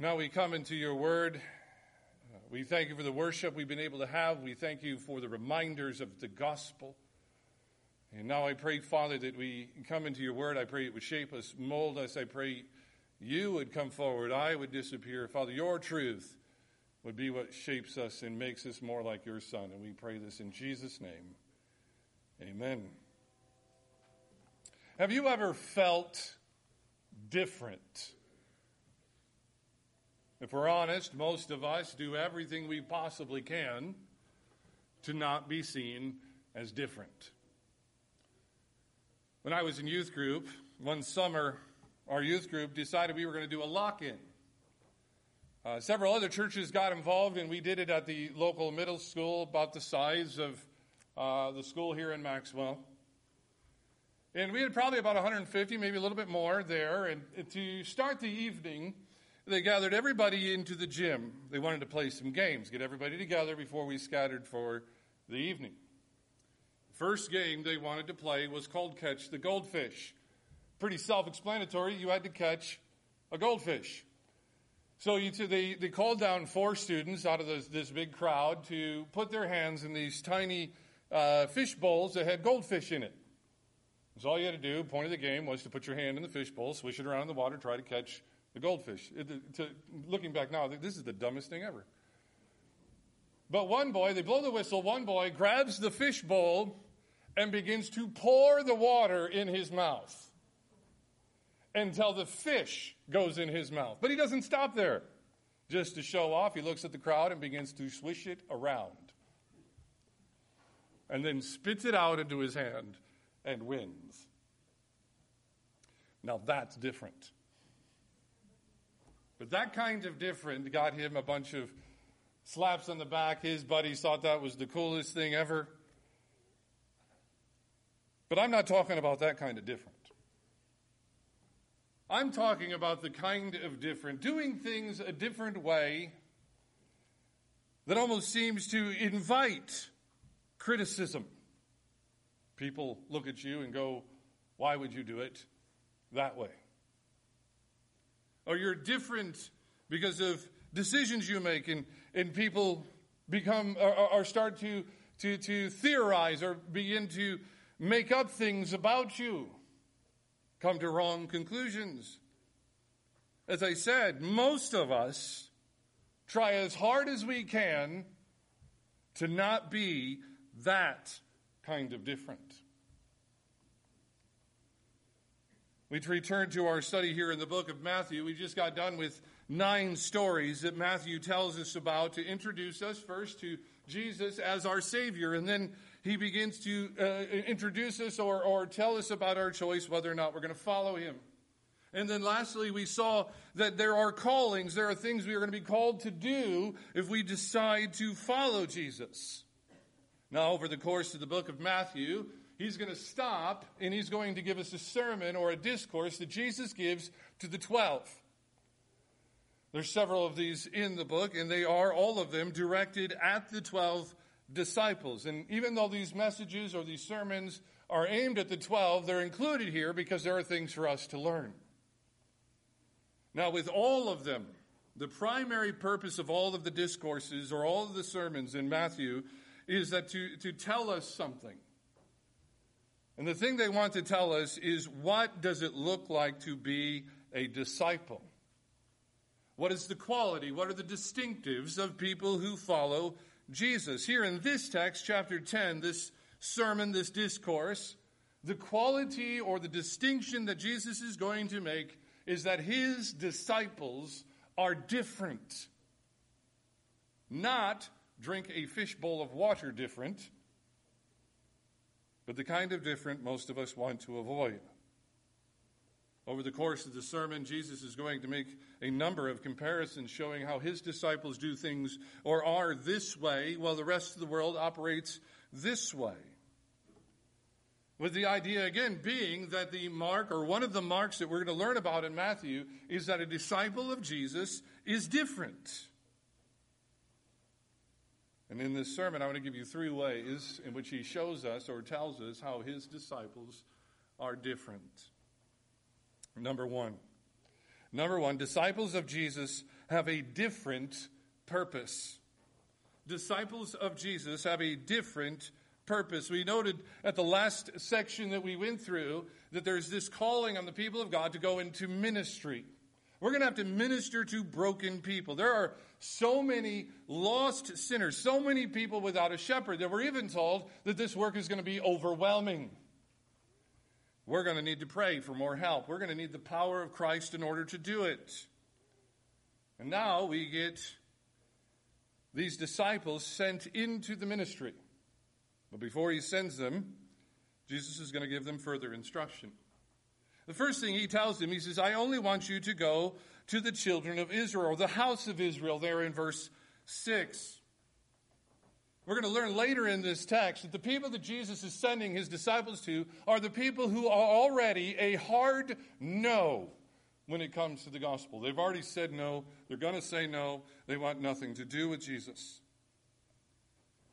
Now we come into your word. We thank you for the worship we've been able to have. We thank you for the reminders of the gospel. And now I pray, Father, that we come into your word. I pray it would shape us, mold us. I pray you would come forward. I would disappear. Father, your truth would be what shapes us and makes us more like your Son. And we pray this in Jesus' name. Amen. Have you ever felt different? If we're honest, most of us do everything we possibly can to not be seen as different. When I was in youth group, one summer, our youth group decided we were going to do a lock in. Uh, several other churches got involved, and we did it at the local middle school, about the size of uh, the school here in Maxwell. And we had probably about 150, maybe a little bit more there. And to start the evening, they gathered everybody into the gym. They wanted to play some games, get everybody together before we scattered for the evening. First game they wanted to play was called Catch the Goldfish. Pretty self explanatory. You had to catch a goldfish. So you, they, they called down four students out of this, this big crowd to put their hands in these tiny uh, fish bowls that had goldfish in it. So all you had to do, point of the game, was to put your hand in the fish bowl, swish it around in the water, try to catch the goldfish. It, to, looking back now, this is the dumbest thing ever. But one boy, they blow the whistle, one boy grabs the fish bowl and begins to pour the water in his mouth until the fish goes in his mouth. But he doesn't stop there. Just to show off, he looks at the crowd and begins to swish it around. And then spits it out into his hand and wins. Now that's different. But that kind of different got him a bunch of slaps on the back. His buddies thought that was the coolest thing ever. But I'm not talking about that kind of different. I'm talking about the kind of different, doing things a different way that almost seems to invite criticism. People look at you and go, Why would you do it that way? Or you're different because of decisions you make, and, and people become or, or start to, to, to theorize or begin to make up things about you, come to wrong conclusions. As I said, most of us try as hard as we can to not be that kind of different. We return to our study here in the book of Matthew. We just got done with nine stories that Matthew tells us about to introduce us first to Jesus as our Savior, and then he begins to uh, introduce us or, or tell us about our choice whether or not we're going to follow him. And then lastly, we saw that there are callings, there are things we are going to be called to do if we decide to follow Jesus. Now, over the course of the book of Matthew, he's going to stop and he's going to give us a sermon or a discourse that Jesus gives to the 12. There's several of these in the book, and they are all of them directed at the 12 disciples. And even though these messages or these sermons are aimed at the 12, they're included here because there are things for us to learn. Now, with all of them, the primary purpose of all of the discourses or all of the sermons in Matthew is that to, to tell us something. And the thing they want to tell us is what does it look like to be a disciple? What is the quality? What are the distinctives of people who follow Jesus? Here in this text, chapter 10, this sermon, this discourse, the quality or the distinction that Jesus is going to make is that his disciples are different. Not drink a fishbowl of water different but the kind of different most of us want to avoid. Over the course of the sermon, Jesus is going to make a number of comparisons showing how his disciples do things or are this way while the rest of the world operates this way. With the idea again being that the mark or one of the marks that we're going to learn about in Matthew is that a disciple of Jesus is different. And in this sermon, I want to give you three ways in which he shows us or tells us how his disciples are different. Number one, Number one, disciples of Jesus have a different purpose. Disciples of Jesus have a different purpose. We noted at the last section that we went through that there's this calling on the people of God to go into ministry. We're going to have to minister to broken people. There are so many lost sinners, so many people without a shepherd that we're even told that this work is going to be overwhelming. We're going to need to pray for more help. We're going to need the power of Christ in order to do it. And now we get these disciples sent into the ministry. But before he sends them, Jesus is going to give them further instruction. The first thing he tells them, he says, I only want you to go to the children of Israel, the house of Israel, there in verse 6. We're going to learn later in this text that the people that Jesus is sending his disciples to are the people who are already a hard no when it comes to the gospel. They've already said no. They're going to say no. They want nothing to do with Jesus.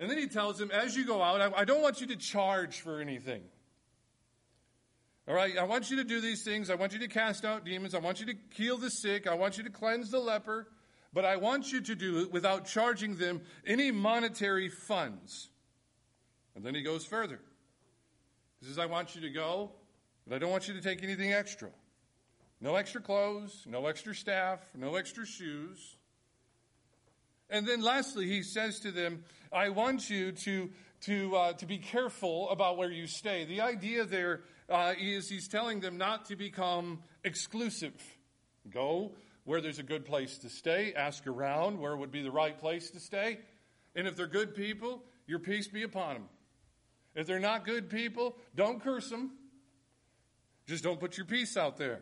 And then he tells them, as you go out, I don't want you to charge for anything. All right, I want you to do these things. I want you to cast out demons. I want you to heal the sick. I want you to cleanse the leper. But I want you to do it without charging them any monetary funds. And then he goes further. He says, I want you to go, but I don't want you to take anything extra. No extra clothes, no extra staff, no extra shoes. And then lastly, he says to them, I want you to, to, uh, to be careful about where you stay. The idea there uh, is he's telling them not to become exclusive. Go where there's a good place to stay, ask around where would be the right place to stay. And if they're good people, your peace be upon them. If they're not good people, don't curse them. Just don't put your peace out there.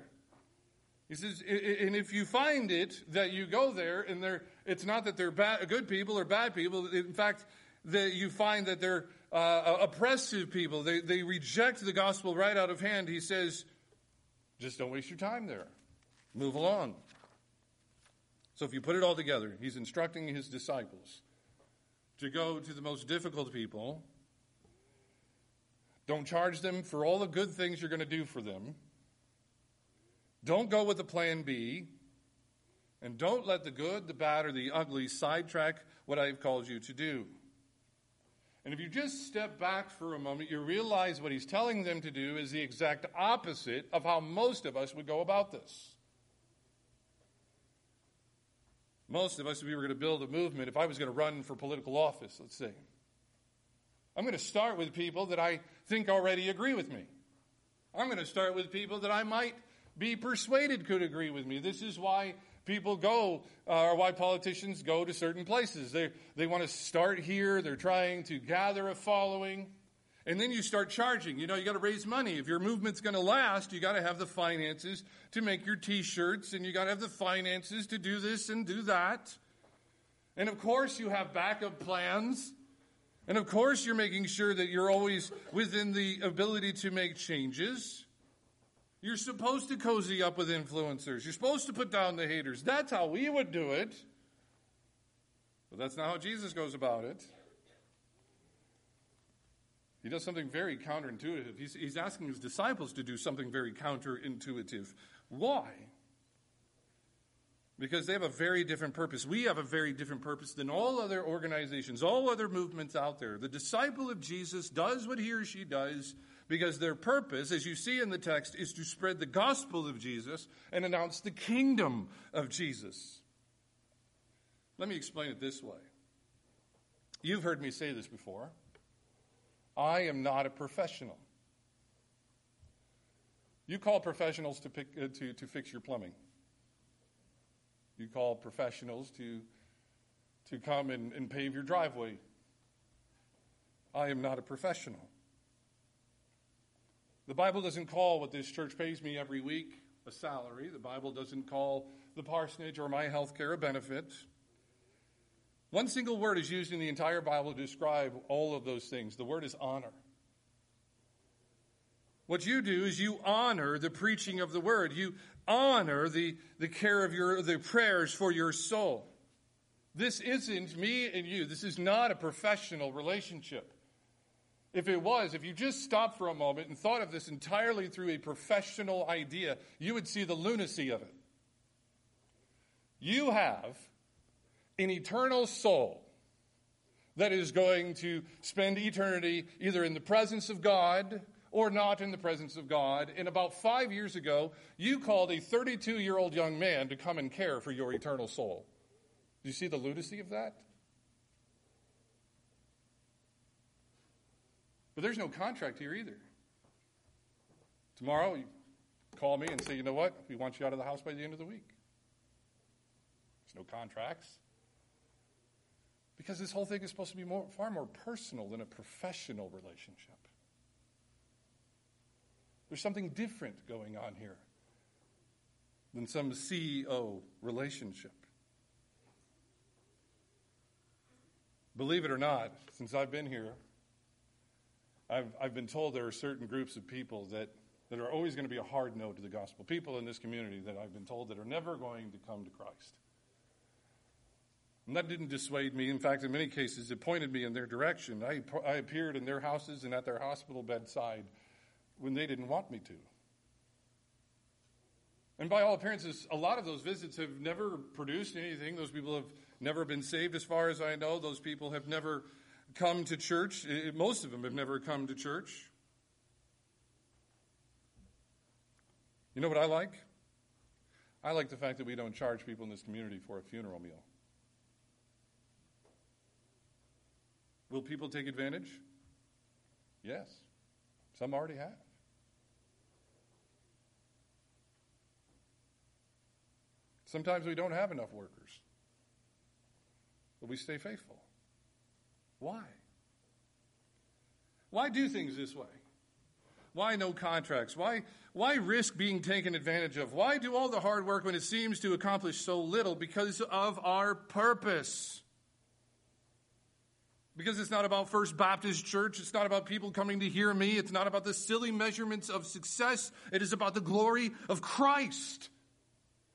He says, and if you find it that you go there and they're, it's not that they're bad, good people or bad people. In fact, that you find that they're uh, oppressive people. They, they reject the gospel right out of hand. He says, just don't waste your time there. Move along. So if you put it all together, he's instructing his disciples to go to the most difficult people. Don't charge them for all the good things you're going to do for them. Don't go with the plan B. And don't let the good, the bad, or the ugly sidetrack what I've called you to do. And if you just step back for a moment, you realize what he's telling them to do is the exact opposite of how most of us would go about this. Most of us, if we were going to build a movement, if I was going to run for political office, let's say, I'm going to start with people that I think already agree with me. I'm going to start with people that I might be persuaded could agree with me. This is why people go, uh, or why politicians go to certain places. They, they want to start here, they're trying to gather a following. And then you start charging. You know, you got to raise money. If your movement's going to last, you got to have the finances to make your t shirts, and you got to have the finances to do this and do that. And of course, you have backup plans. And of course, you're making sure that you're always within the ability to make changes. You're supposed to cozy up with influencers. You're supposed to put down the haters. That's how we would do it. But that's not how Jesus goes about it. He does something very counterintuitive. He's, he's asking his disciples to do something very counterintuitive. Why? Because they have a very different purpose. We have a very different purpose than all other organizations, all other movements out there. The disciple of Jesus does what he or she does because their purpose, as you see in the text, is to spread the gospel of Jesus and announce the kingdom of Jesus. Let me explain it this way. You've heard me say this before. I am not a professional. You call professionals to, pick, uh, to, to fix your plumbing. You call professionals to, to come and, and pave your driveway. I am not a professional. The Bible doesn't call what this church pays me every week a salary. The Bible doesn't call the parsonage or my health care a benefit. One single word is used in the entire Bible to describe all of those things. The word is honor. What you do is you honor the preaching of the word. You honor the, the care of your the prayers for your soul. This isn't me and you. This is not a professional relationship. If it was, if you just stopped for a moment and thought of this entirely through a professional idea, you would see the lunacy of it. You have an eternal soul that is going to spend eternity either in the presence of God or not in the presence of God. And about five years ago, you called a 32 year old young man to come and care for your eternal soul. Do you see the lunacy of that? But there's no contract here either. Tomorrow, you call me and say, you know what? We want you out of the house by the end of the week. There's no contracts. Because this whole thing is supposed to be more, far more personal than a professional relationship. There's something different going on here than some CEO relationship. Believe it or not, since I've been here, I've, I've been told there are certain groups of people that, that are always going to be a hard no to the gospel. People in this community that I've been told that are never going to come to Christ. And that didn't dissuade me. In fact, in many cases, it pointed me in their direction. I, I appeared in their houses and at their hospital bedside when they didn't want me to. And by all appearances, a lot of those visits have never produced anything. Those people have never been saved, as far as I know. Those people have never come to church. Most of them have never come to church. You know what I like? I like the fact that we don't charge people in this community for a funeral meal. Will people take advantage? Yes. Some already have. Sometimes we don't have enough workers, but we stay faithful. Why? Why do things this way? Why no contracts? Why, why risk being taken advantage of? Why do all the hard work when it seems to accomplish so little? Because of our purpose. Because it's not about First Baptist Church. It's not about people coming to hear me. It's not about the silly measurements of success. It is about the glory of Christ.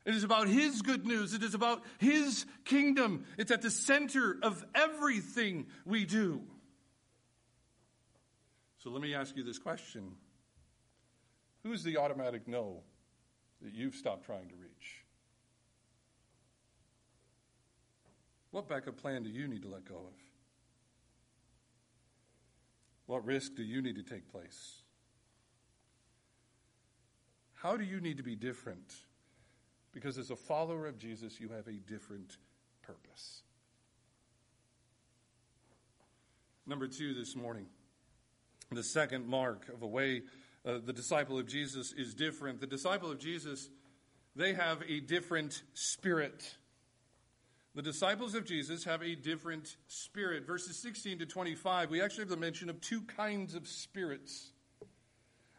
It is about His good news. It is about His kingdom. It's at the center of everything we do. So let me ask you this question Who's the automatic no that you've stopped trying to reach? What backup plan do you need to let go of? What risk do you need to take place? How do you need to be different? Because as a follower of Jesus, you have a different purpose. Number two this morning, the second mark of a way uh, the disciple of Jesus is different. The disciple of Jesus, they have a different spirit. The disciples of Jesus have a different spirit. Verses 16 to 25, we actually have the mention of two kinds of spirits.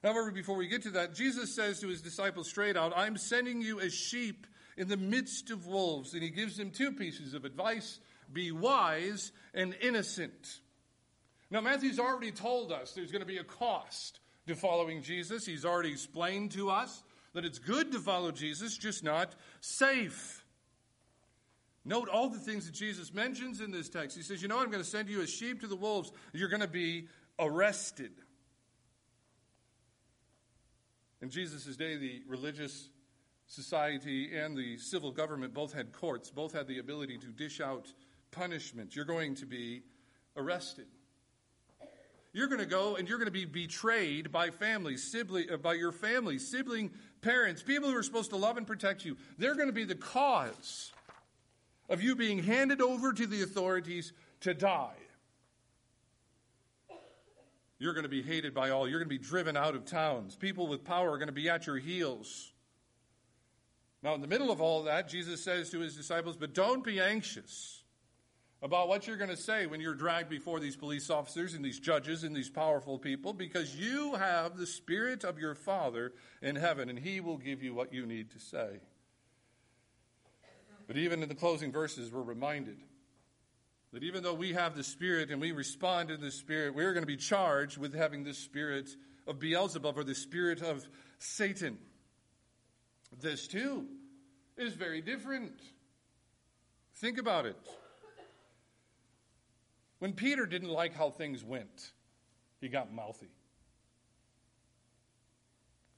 However, before we get to that, Jesus says to his disciples straight out, I'm sending you as sheep in the midst of wolves. And he gives them two pieces of advice be wise and innocent. Now, Matthew's already told us there's going to be a cost to following Jesus. He's already explained to us that it's good to follow Jesus, just not safe. Note all the things that Jesus mentions in this text. He says, You know, I'm going to send you as sheep to the wolves. You're going to be arrested. In Jesus' day, the religious society and the civil government both had courts, both had the ability to dish out punishment. You're going to be arrested. You're going to go and you're going to be betrayed by family, sibling, uh, by your family, sibling, parents, people who are supposed to love and protect you. They're going to be the cause of you being handed over to the authorities to die. You're going to be hated by all. You're going to be driven out of towns. People with power are going to be at your heels. Now, in the middle of all that, Jesus says to his disciples, But don't be anxious about what you're going to say when you're dragged before these police officers and these judges and these powerful people, because you have the Spirit of your Father in heaven, and He will give you what you need to say. But even in the closing verses, we're reminded that even though we have the Spirit and we respond to the Spirit, we're going to be charged with having the Spirit of Beelzebub or the Spirit of Satan. This, too, is very different. Think about it. When Peter didn't like how things went, he got mouthy.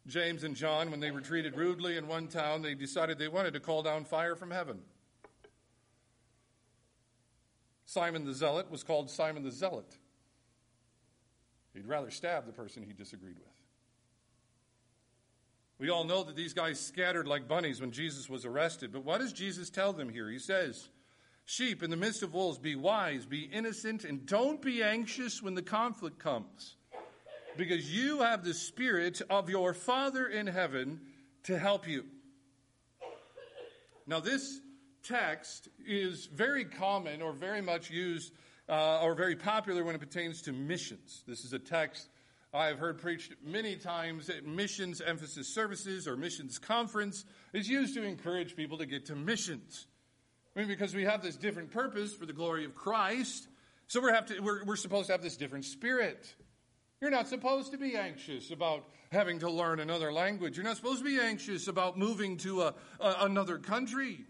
James and John, when they were treated rudely in one town, they decided they wanted to call down fire from heaven. Simon the Zealot was called Simon the Zealot. He'd rather stab the person he disagreed with. We all know that these guys scattered like bunnies when Jesus was arrested. But what does Jesus tell them here? He says, Sheep in the midst of wolves, be wise, be innocent, and don't be anxious when the conflict comes, because you have the Spirit of your Father in heaven to help you. Now, this text is very common or very much used uh, or very popular when it pertains to missions. This is a text I have heard preached many times at missions emphasis services or missions conference. is used to encourage people to get to missions. I mean, because we have this different purpose for the glory of Christ, so we're, have to, we're, we're supposed to have this different spirit. You're not supposed to be anxious about having to learn another language. You're not supposed to be anxious about moving to a, a, another country.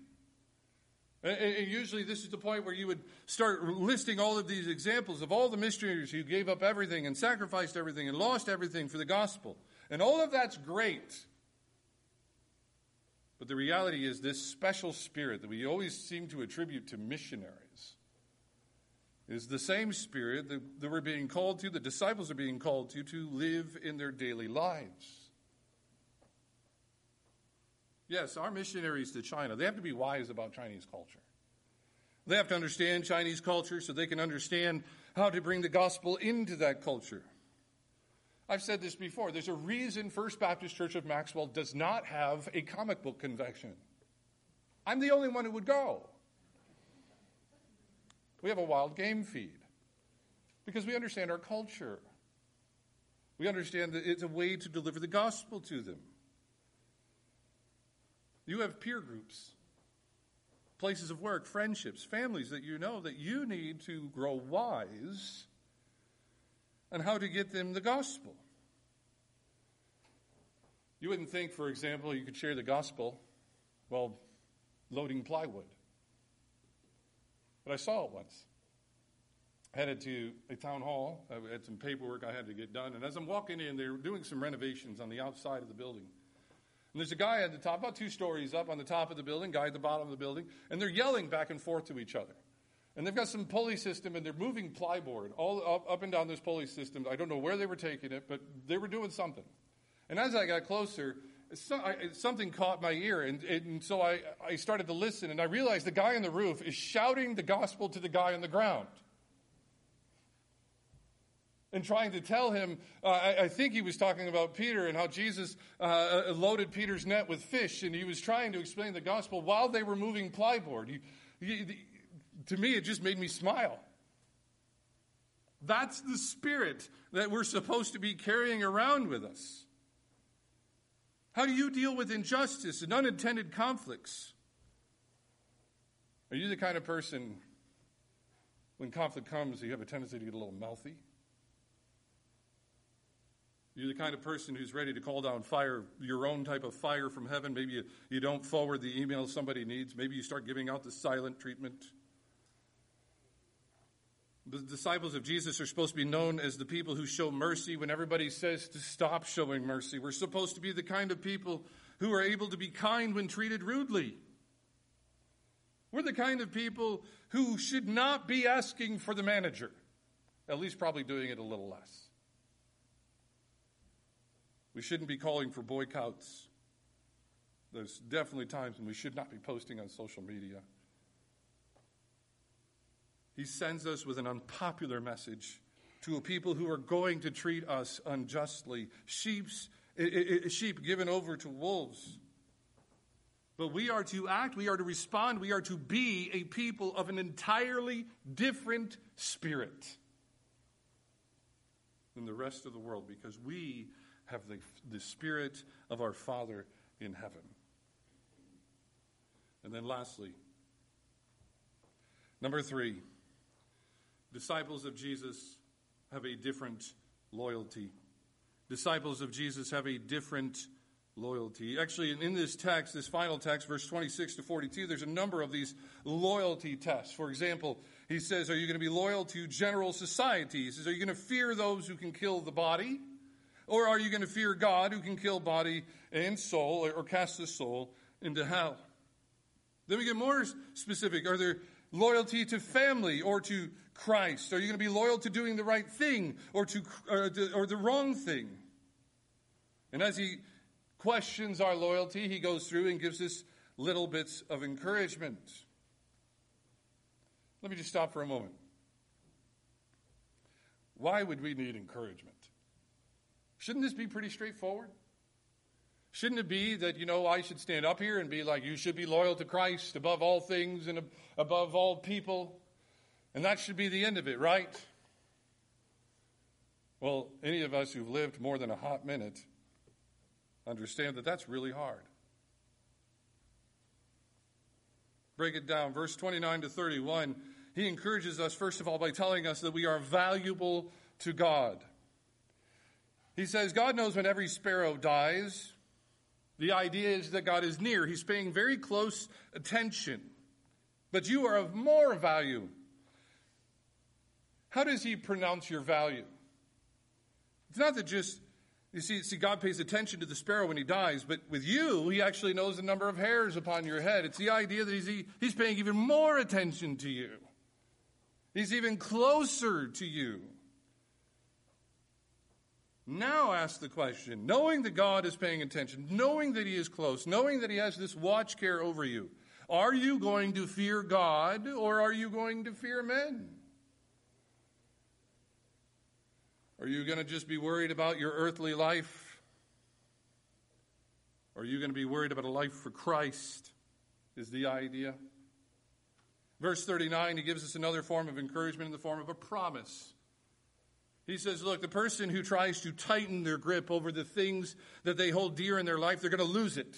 And, usually, this is the point where you would start listing all of these examples of all the missionaries who gave up everything and sacrificed everything and lost everything for the gospel. And all of that's great. But the reality is, this special spirit that we always seem to attribute to missionaries is the same spirit that, that we're being called to, the disciples are being called to, to live in their daily lives. Yes, our missionaries to China, they have to be wise about Chinese culture. They have to understand Chinese culture so they can understand how to bring the gospel into that culture. I've said this before. There's a reason First Baptist Church of Maxwell does not have a comic book convention. I'm the only one who would go. We have a wild game feed because we understand our culture. We understand that it's a way to deliver the gospel to them. You have peer groups, places of work, friendships, families that you know that you need to grow wise on how to get them the gospel. You wouldn't think, for example, you could share the gospel while loading plywood. But I saw it once. Headed to a town hall. I had some paperwork I had to get done. And as I'm walking in, they were doing some renovations on the outside of the building. And there's a guy at the top, about two stories up on the top of the building, guy at the bottom of the building, and they're yelling back and forth to each other. And they've got some pulley system, and they're moving plyboard all up, up and down this pulley system. I don't know where they were taking it, but they were doing something. And as I got closer, something caught my ear, and, and so I, I started to listen, and I realized the guy on the roof is shouting the gospel to the guy on the ground. And trying to tell him, uh, I, I, think he was talking about Peter and how Jesus uh, uh, loaded Peter's net with fish, and he was trying to explain the gospel while they were moving plyboard. He, he, to me, it just made me smile. That's the spirit that we're supposed to be carrying around with us. How do you deal with injustice and unintended conflicts? Are you the kind of person, when conflict comes, you have a tendency to get a little mouthy? You're the kind of person who's ready to call down fire, your own type of fire from heaven. Maybe you, you don't forward the email somebody needs. Maybe you start giving out the silent treatment. The disciples of Jesus are supposed to be known as the people who show mercy when everybody says to stop showing mercy. We're supposed to be the kind of people who are able to be kind when treated rudely. We're the kind of people who should not be asking for the manager, at least probably doing it a little less. We shouldn't be calling for boycotts. There's definitely times when we should not be posting on social media. He sends us with an unpopular message to a people who are going to treat us unjustly. Sheep's, sheep given over to wolves. But we are to act, we are to respond, we are to be a people of an entirely different spirit than the rest of the world because we have the, the spirit of our Father in heaven. And then lastly, number three, Disciples of Jesus have a different loyalty. Disciples of Jesus have a different loyalty. Actually, in this text, this final text, verse 26 to 42, there's a number of these loyalty tests. For example, he says, Are you going to be loyal to general society? He says, Are you going to fear those who can kill the body? Or are you going to fear God who can kill body and soul or, cast the soul into hell? Then we get more specific. Are there loyalty to family or to Christ? Are you going to be loyal to doing the right thing or to or, or the wrong thing? And as he questions our loyalty, he goes through and gives us little bits of encouragement. Let me just stop for a moment. Why would we need encouragement? Shouldn't this be pretty straightforward? Shouldn't it be that, you know, I should stand up here and be like, you should be loyal to Christ above all things and above all people? And that should be the end of it, right? Well, any of us who've lived more than a hot minute understand that that's really hard. Break it down. Verse 29 to 31, he encourages us, first of all, by telling us that we are valuable to God. He says, God knows when every sparrow dies. The idea is that God is near. He's paying very close attention. But you are of more value. How does he pronounce your value? It's not that just, you see, see, God pays attention to the sparrow when he dies, but with you, he actually knows the number of hairs upon your head. It's the idea that he's, he's paying even more attention to you. He's even closer to you. Now ask the question, knowing that God is paying attention, knowing that He is close, knowing that He has this watch care over you, are you going to fear God or are you going to fear men? Are you going to just be worried about your earthly life? Or are you going to be worried about a life for Christ? Is the idea. Verse 39, he gives us another form of encouragement in the form of a promise. He says, Look, the person who tries to tighten their grip over the things that they hold dear in their life, they're going to lose it.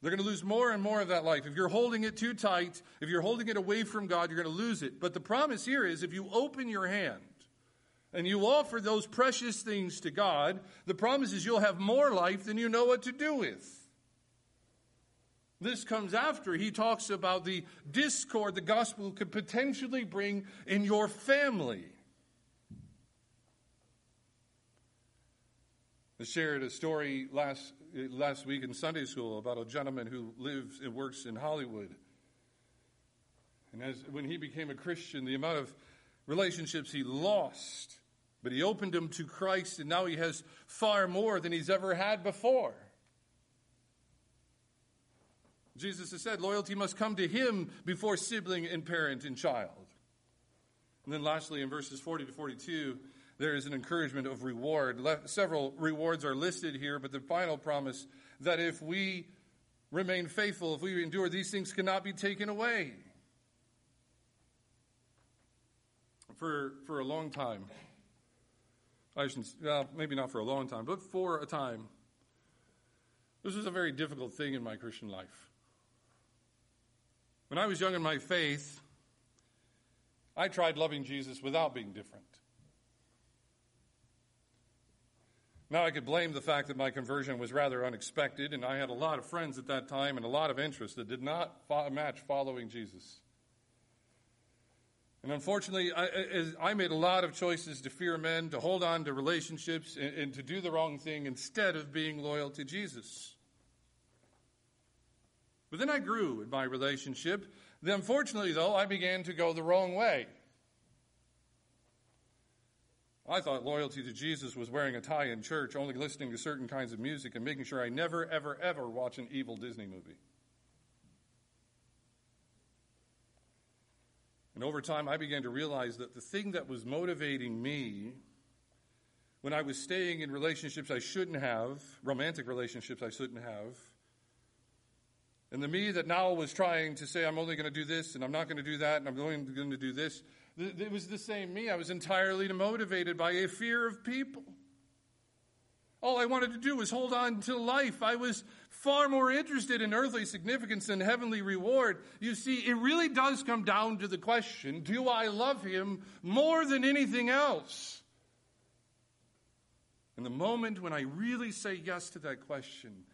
They're going to lose more and more of that life. If you're holding it too tight, if you're holding it away from God, you're going to lose it. But the promise here is if you open your hand and you offer those precious things to God, the promise is you'll have more life than you know what to do with. This comes after he talks about the discord the gospel could potentially bring in your family. I shared a story last, last week in Sunday school about a gentleman who lives and works in Hollywood. And as, when he became a Christian, the amount of relationships he lost, but he opened them to Christ, and now he has far more than he's ever had before. Jesus has said loyalty must come to him before sibling and parent and child. And then lastly, in verses 40 to 42, there is an encouragement of reward. Le- several rewards are listed here, but the final promise that if we remain faithful, if we endure, these things cannot be taken away. For, for a long time, I shouldn't, well, maybe not for a long time, but for a time, this was a very difficult thing in my Christian life. When I was young in my faith, I tried loving Jesus without being different. Now, I could blame the fact that my conversion was rather unexpected, and I had a lot of friends at that time and a lot of interests that did not fo- match following Jesus. And unfortunately, I, I, made a lot of choices to fear men, to hold on to relationships, and, and to do the wrong thing instead of being loyal to Jesus. But then I grew in my relationship. Then, unfortunately, though, I began to go the wrong way. I thought loyalty to Jesus was wearing a tie in church, only listening to certain kinds of music, and making sure I never, ever, ever watch an evil Disney movie. And over time, I began to realize that the thing that was motivating me when I was staying in relationships I shouldn't have, romantic relationships I shouldn't have, and the me that now was trying to say, I'm only going to do this, and I'm not going to do that, and I'm only going to do this, it was the same me. I was entirely motivated by a fear of people. All I wanted to do was hold on to life. I was far more interested in earthly significance than heavenly reward. You see, it really does come down to the question do I love him more than anything else? And the moment when I really say yes to that question,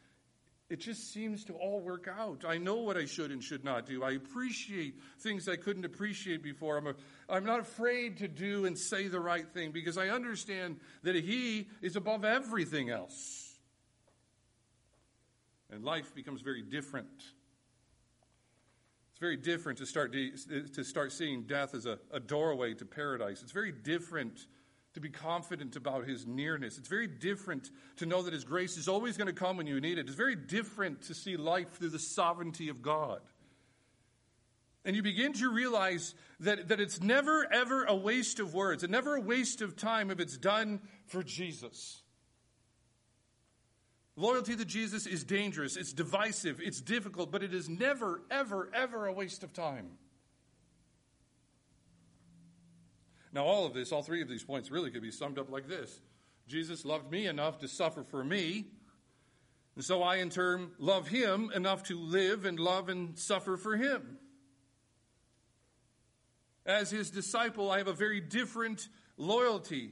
it just seems to all work out. I know what I should and should not do. I appreciate things I couldn't appreciate before. I'm, a, I'm not afraid to do and say the right thing because I understand that He is above everything else. And life becomes very different. It's very different to start, to start seeing death as a, a doorway to paradise. It's very different to be confident about his nearness. It's very different to know that his grace is always going to come when you need it. It's very different to see life through the sovereignty of God. And you begin to realize that, that it's never, ever a waste of words, and never a waste of time if it's done for Jesus. Loyalty to Jesus is dangerous, it's divisive, it's difficult, but it is never, ever, ever a waste of time. Now, all of this, all three of these points really could be summed up like this Jesus loved me enough to suffer for me, and so I, in turn, love him enough to live and love and suffer for him. As his disciple, I have a very different loyalty,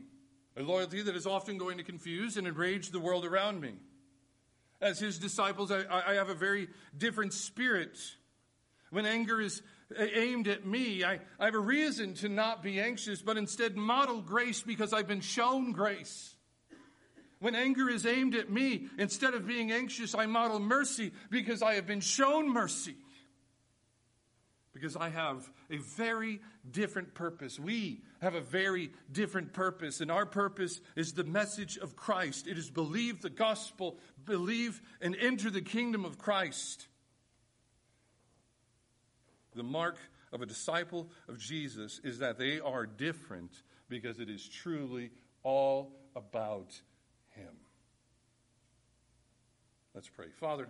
a loyalty that is often going to confuse and enrage the world around me. As his disciples, I, I have a very different spirit. When anger is aimed at me, I, I have a reason to not be anxious, but instead model grace because I've been shown grace. When anger is aimed at me, instead of being anxious, I model mercy because I have been shown mercy. Because I have a very different purpose. We have a very different purpose, and our purpose is the message of Christ. It is believe the gospel, believe and enter the kingdom of Christ. The mark of a disciple of Jesus is that they are different because it is truly all about Him. Let's pray. Father,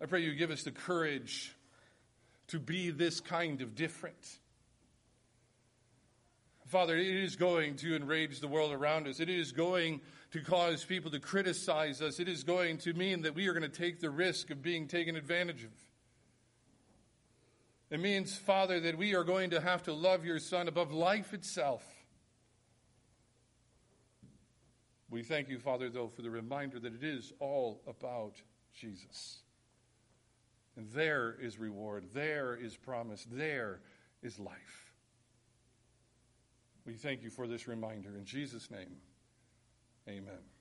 I pray you give us the courage to be this kind of different. Father, it is going to enrage the world around us. It is going to cause people to criticize us. It is going to mean that we are going to take the risk of being taken advantage of. It means, Father, that we are going to have to love your Son above life itself. We thank you, Father, though, for the reminder that it is all about Jesus. And there is reward, there is promise, there is life. We thank you for this reminder. In Jesus' name, amen.